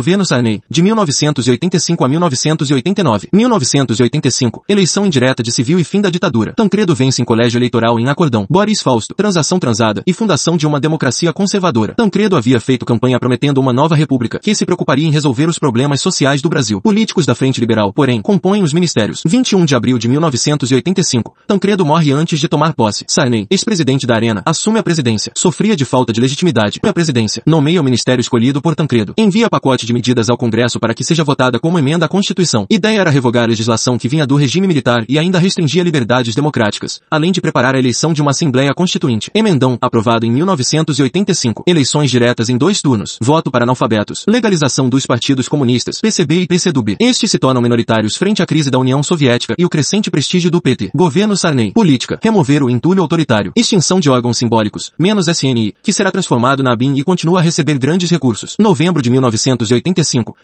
Governo Sarney, de 1985 a 1989. 1985, eleição indireta de civil e fim da ditadura. Tancredo vence em colégio eleitoral em Acordão. Boris Fausto, transação transada e fundação de uma democracia conservadora. Tancredo havia feito campanha prometendo uma nova república que se preocuparia em resolver os problemas sociais do Brasil. Políticos da Frente Liberal, porém, compõem os ministérios. 21 de abril de 1985, Tancredo morre antes de tomar posse. Sarney, ex-presidente da Arena, assume a presidência. Sofria de falta de legitimidade. A presidência nomeia o ministério escolhido por Tancredo. Envia pacote de medidas ao Congresso para que seja votada como emenda à Constituição. Ideia era revogar a legislação que vinha do regime militar e ainda restringia liberdades democráticas, além de preparar a eleição de uma Assembleia Constituinte. Emendão, aprovado em 1985. Eleições diretas em dois turnos. Voto para analfabetos. Legalização dos partidos comunistas, PCB e PCdoB. Estes se tornam minoritários frente à crise da União Soviética e o crescente prestígio do PT. Governo Sarney. Política. Remover o entulho autoritário. Extinção de órgãos simbólicos, menos SNI, que será transformado na ABIN e continua a receber grandes recursos. Novembro de 1985.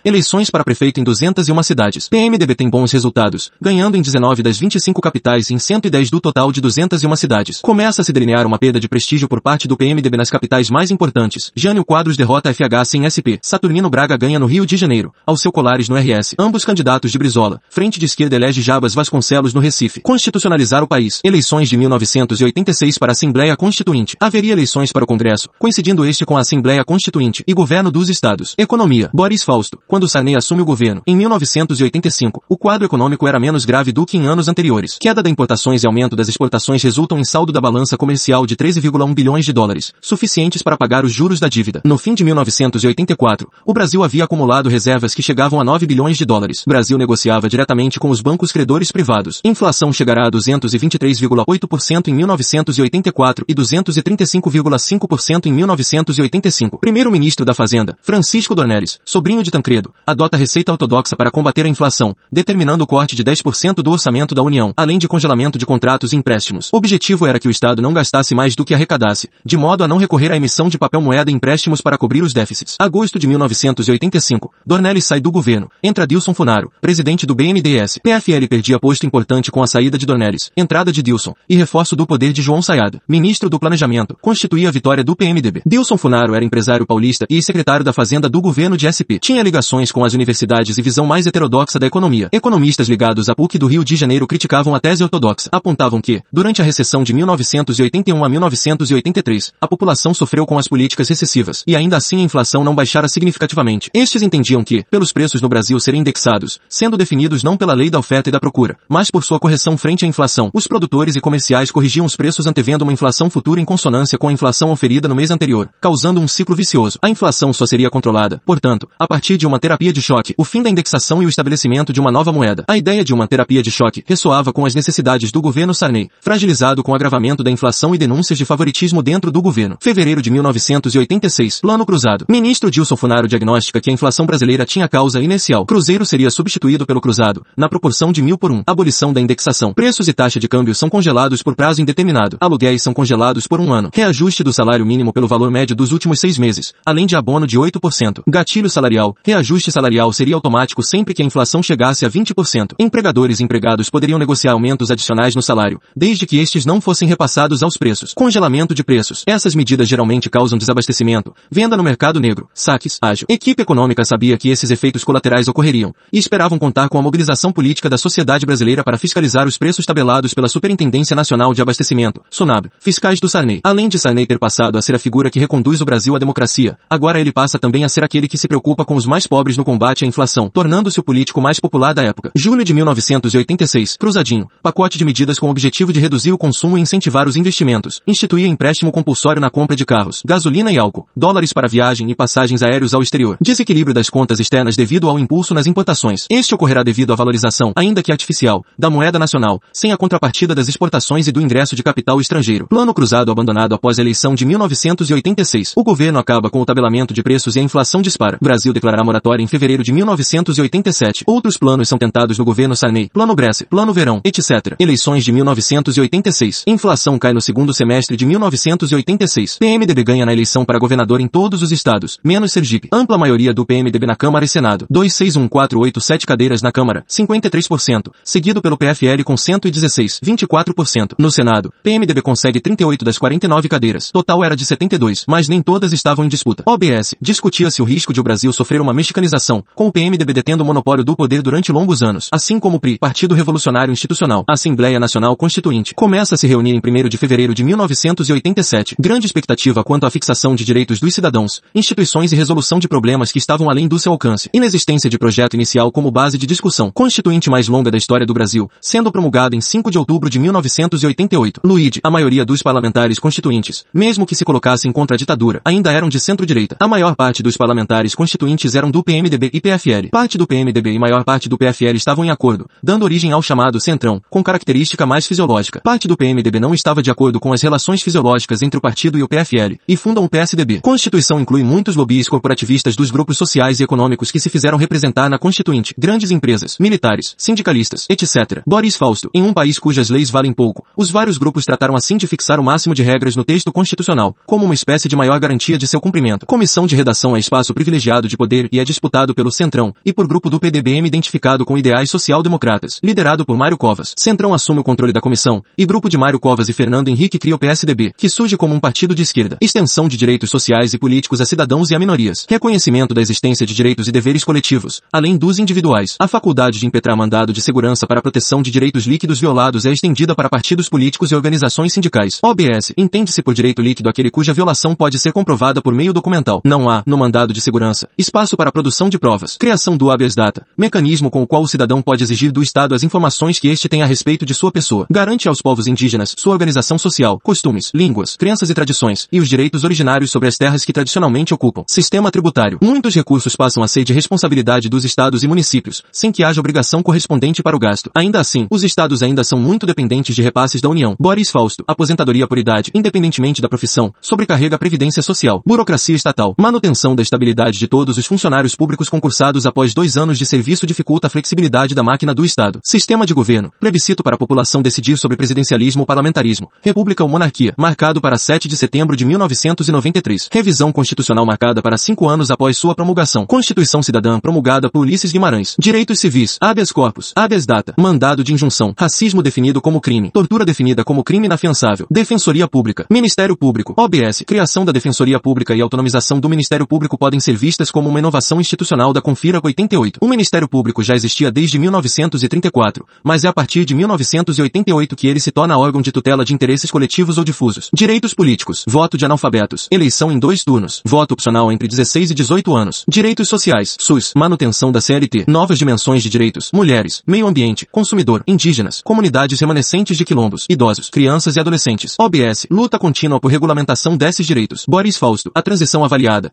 Eleições para prefeito em 201 cidades. PMDB tem bons resultados, ganhando em 19 das 25 capitais e em 110 do total de 201 cidades. Começa a se delinear uma perda de prestígio por parte do PMDB nas capitais mais importantes. Jânio Quadros derrota FH sem SP. Saturnino Braga ganha no Rio de Janeiro. Alceu Colares no RS. Ambos candidatos de Brizola. Frente de esquerda elege Jabas Vasconcelos no Recife. Constitucionalizar o país. Eleições de 1986 para a Assembleia Constituinte. Haveria eleições para o Congresso, coincidindo este com a Assembleia Constituinte e Governo dos Estados. Economia. Boris Fausto. Quando Sarney assume o governo, em 1985, o quadro econômico era menos grave do que em anos anteriores. Queda das importações e aumento das exportações resultam em saldo da balança comercial de 13,1 bilhões de dólares, suficientes para pagar os juros da dívida. No fim de 1984, o Brasil havia acumulado reservas que chegavam a 9 bilhões de dólares. O Brasil negociava diretamente com os bancos credores privados. Inflação chegará a 223,8% em 1984 e 235,5% em 1985. Primeiro-ministro da Fazenda, Francisco Dornelles, sobrinho de Tancredo, adota receita ortodoxa para combater a inflação, determinando o corte de 10% do orçamento da União, além de congelamento de contratos e empréstimos. O objetivo era que o Estado não gastasse mais do que arrecadasse, de modo a não recorrer à emissão de papel moeda e empréstimos para cobrir os déficits. Agosto de 1985, Dornelles sai do governo. Entra Dilson Funaro, presidente do BNDES. PFL perdia posto importante com a saída de Dornelles, entrada de Dilson, e reforço do poder de João Sayad, ministro do Planejamento, constituía a vitória do PMDB. Dilson Funaro era empresário paulista e secretário da Fazenda do governo de SP. Tinha ligações com as universidades e visão mais heterodoxa da economia. Economistas ligados à PUC do Rio de Janeiro criticavam a tese ortodoxa. Apontavam que, durante a recessão de 1981 a 1983, a população sofreu com as políticas recessivas, e ainda assim a inflação não baixara significativamente. Estes entendiam que, pelos preços no Brasil serem indexados, sendo definidos não pela lei da oferta e da procura, mas por sua correção frente à inflação, os produtores e comerciais corrigiam os preços antevendo uma inflação futura em consonância com a inflação oferida no mês anterior, causando um ciclo vicioso. A inflação só seria controlada, portanto, a partir de uma terapia de choque, o fim da indexação e o estabelecimento de uma nova moeda. A ideia de uma terapia de choque ressoava com as necessidades do governo Sarney, fragilizado com o agravamento da inflação e denúncias de favoritismo dentro do governo. Fevereiro de 1986, Plano Cruzado. Ministro Dilson Funaro diagnostica que a inflação brasileira tinha causa inicial. Cruzeiro seria substituído pelo cruzado, na proporção de mil por um. Abolição da indexação. Preços e taxa de câmbio são congelados por prazo indeterminado. Aluguéis são congelados por um ano. Reajuste do salário mínimo pelo valor médio dos últimos seis meses, além de abono de 8%. Gatilho salarial. Reajuste salarial seria automático sempre que a inflação chegasse a 20%. Empregadores e empregados poderiam negociar aumentos adicionais no salário, desde que estes não fossem repassados aos preços. Congelamento de preços. Essas medidas geralmente causam desabastecimento, venda no mercado negro, saques, ágil. Equipe econômica sabia que esses efeitos colaterais ocorreriam, e esperavam contar com a mobilização política da sociedade brasileira para fiscalizar os preços tabelados pela Superintendência Nacional de Abastecimento, SUNAB, fiscais do Sarney. Além de Sarney ter passado a ser a figura que reconduz o Brasil à democracia, agora ele passa também a ser aquele que se preocupa com os mais pobres no combate à inflação, tornando-se o político mais popular da época. Julho de 1986, Cruzadinho, pacote de medidas com o objetivo de reduzir o consumo e incentivar os investimentos, instituía empréstimo compulsório na compra de carros, gasolina e álcool, dólares para viagem e passagens aéreos ao exterior, desequilíbrio das contas externas devido ao impulso nas importações. Este ocorrerá devido à valorização, ainda que artificial, da moeda nacional, sem a contrapartida das exportações e do ingresso de capital estrangeiro. Plano cruzado abandonado após a eleição de 1986. O governo acaba com o tabelamento de preços e a inflação dispara. Brasil declarará moratória em fevereiro de 1987. Outros planos são tentados no governo Sarney. Plano Bresse, Plano Verão, etc. Eleições de 1986. Inflação cai no segundo semestre de 1986. PMDB ganha na eleição para governador em todos os estados, menos Sergipe. Ampla maioria do PMDB na Câmara e Senado. 261487 cadeiras na Câmara, 53%, seguido pelo PFL com 116, 24%. No Senado, PMDB consegue 38 das 49 cadeiras. Total era de 72, mas nem todas estavam em disputa. OBS, discutia-se o risco de o Brasil Brasil sofrer uma mexicanização, com o PMDB detendo o monopólio do poder durante longos anos, assim como o PRI, Partido Revolucionário Institucional, a Assembleia Nacional Constituinte, começa a se reunir em 1 de fevereiro de 1987. Grande expectativa quanto à fixação de direitos dos cidadãos, instituições e resolução de problemas que estavam além do seu alcance. Inexistência de projeto inicial como base de discussão. Constituinte mais longa da história do Brasil, sendo promulgada em 5 de outubro de 1988. Luíde, a maioria dos parlamentares constituintes, mesmo que se colocassem contra a ditadura, ainda eram de centro-direita. A maior parte dos parlamentares constituintes eram do PMDB e PFL. Parte do PMDB e maior parte do PFL estavam em acordo, dando origem ao chamado Centrão, com característica mais fisiológica. Parte do PMDB não estava de acordo com as relações fisiológicas entre o partido e o PFL, e fundam o PSDB. Constituição inclui muitos lobbies corporativistas dos grupos sociais e econômicos que se fizeram representar na Constituinte, grandes empresas, militares, sindicalistas, etc. Boris Fausto, em um país cujas leis valem pouco, os vários grupos trataram assim de fixar o máximo de regras no texto constitucional, como uma espécie de maior garantia de seu cumprimento. Comissão de redação é espaço privilegiado de poder e é disputado pelo Centrão, e por grupo do PDBM identificado com ideais social-democratas, liderado por Mário Covas. Centrão assume o controle da comissão, e grupo de Mário Covas e Fernando Henrique cria o PSDB, que surge como um partido de esquerda. Extensão de direitos sociais e políticos a cidadãos e a minorias. Reconhecimento da existência de direitos e deveres coletivos, além dos individuais. A faculdade de impetrar mandado de segurança para a proteção de direitos líquidos violados é estendida para partidos políticos e organizações sindicais. OBS. Entende-se por direito líquido aquele cuja violação pode ser comprovada por meio documental. Não há, no mandado de segurança, espaço para produção de provas. Criação do habeas data. Mecanismo com o qual o cidadão pode exigir do Estado as informações que este tem a respeito de sua pessoa. Garante aos povos indígenas sua organização social, costumes, línguas, crenças e tradições, e os direitos originários sobre as terras que tradicionalmente ocupam. Sistema tributário. Muitos recursos passam a ser de responsabilidade dos estados e municípios, sem que haja obrigação correspondente para o gasto. Ainda assim, os estados ainda são muito dependentes de repasses da União. Boris Fausto. Aposentadoria por idade, independentemente da profissão. Sobrecarrega a previdência social. Burocracia estatal. Manutenção da estabilidade de todos os funcionários públicos concursados após dois anos de serviço dificulta a flexibilidade da máquina do Estado. Sistema de governo. Plebiscito para a população decidir sobre presidencialismo ou parlamentarismo. República ou monarquia. Marcado para 7 de setembro de 1993. Revisão constitucional marcada para cinco anos após sua promulgação. Constituição cidadã promulgada por Ulisses Guimarães. Direitos civis. Habeas corpus. Habeas data. Mandado de injunção. Racismo definido como crime. Tortura definida como crime inafiançável. Defensoria Pública. Ministério Público. OBS. Criação da Defensoria Pública e autonomização do Ministério Público podem ser vistas como uma inovação institucional da Confira 88. O Ministério Público já existia desde 1934, mas é a partir de 1988 que ele se torna órgão de tutela de interesses coletivos ou difusos. Direitos políticos. Voto de analfabetos. Eleição em dois turnos. Voto opcional entre 16 e 18 anos. Direitos sociais. SUS. Manutenção da CLT. Novas dimensões de direitos. Mulheres. Meio ambiente. Consumidor. Indígenas. Comunidades remanescentes de quilombos. Idosos. Crianças e adolescentes. OBS. Luta contínua por regulamentação desses direitos. Boris Fausto. A transição avaliada.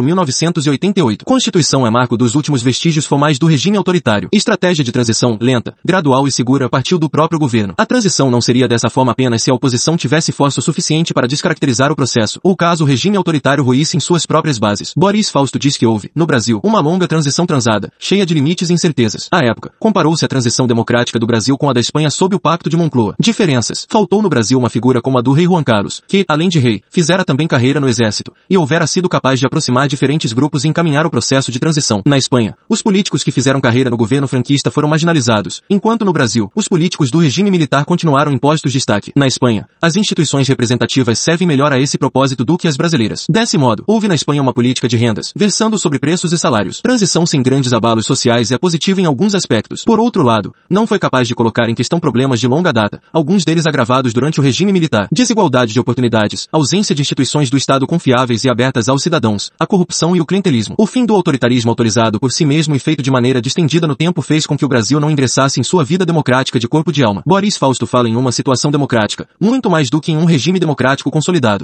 1974-1988. Constituição é marco dos últimos vestígios formais do regime autoritário. Estratégia de transição lenta, gradual e segura partiu do próprio governo. A transição não seria dessa forma apenas se a oposição tivesse força suficiente para descaracterizar o processo, ou caso o regime autoritário ruísse em suas próprias bases. Boris Fausto diz que houve, no Brasil, uma longa transição transada, cheia de limites e incertezas. À época, comparou-se a transição democrática do Brasil com a da Espanha sob o Pacto de Moncloa. Diferenças. Faltou no Brasil uma figura como a do rei Juan Carlos, que, além de rei, fizera também carreira no exército, e houvera sido capaz de aproximar diferentes grupos e encaminhar o processo de transição. Na Espanha, os políticos que fizeram carreira no governo franquista foram marginalizados, enquanto no Brasil, os políticos do regime militar continuaram em postos de destaque. Na Espanha, as instituições representativas servem melhor a esse propósito do que as brasileiras. Desse modo, houve na Espanha uma política de rendas, versando sobre preços e salários. Transição sem grandes abalos sociais é positiva em alguns aspectos. Por outro lado, não foi capaz de colocar em questão problemas de longa data, alguns deles agravados durante o regime militar. Desigualdade de oportunidades, ausência de instituições do Estado confiáveis e abertas aos cidadãos, a corrupção e o clientelismo. O fim do autoritarismo autorizado por si mesmo e feito de maneira distendida no tempo fez com que o Brasil não ingressasse em sua vida democrática de corpo de alma. Boris Fausto fala em uma situação democrática, muito mais do que em um regime democrático consolidado.